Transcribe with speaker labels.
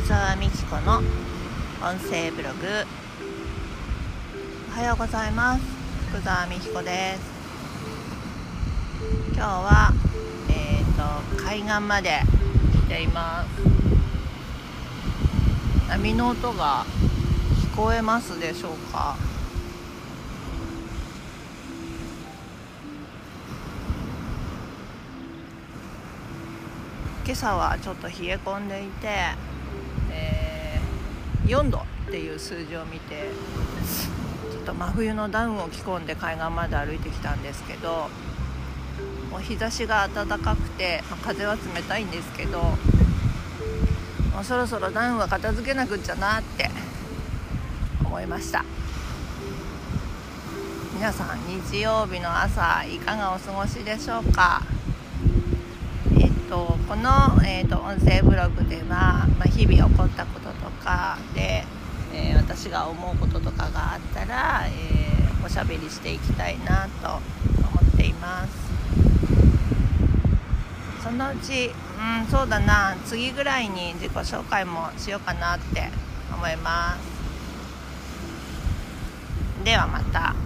Speaker 1: 沢美希子の音声ブログ。おはようございます。福沢美希子です。今日はえっ、ー、と海岸まで来ています。波の音が聞こえますでしょうか？今朝はちょっと冷え込んでいて、4度っていう数字を見てちょっと真冬のダウンを着込んで海岸まで歩いてきたんですけどもう日差しが暖かくて、まあ、風は冷たいんですけどもうそろそろダウンは片付けなくっちゃなって思いました。皆さん日曜日の朝いかがお過ごしでしょうか？とこの、えーと、音声ブログでは、まあ、日々起こったこととか、私が思うこととかがあったら、えー、おしゃべりしていきたいなと思っています。そのうちうんそうだな。次ぐらいに自己紹介もしようかなって思います。ではまた。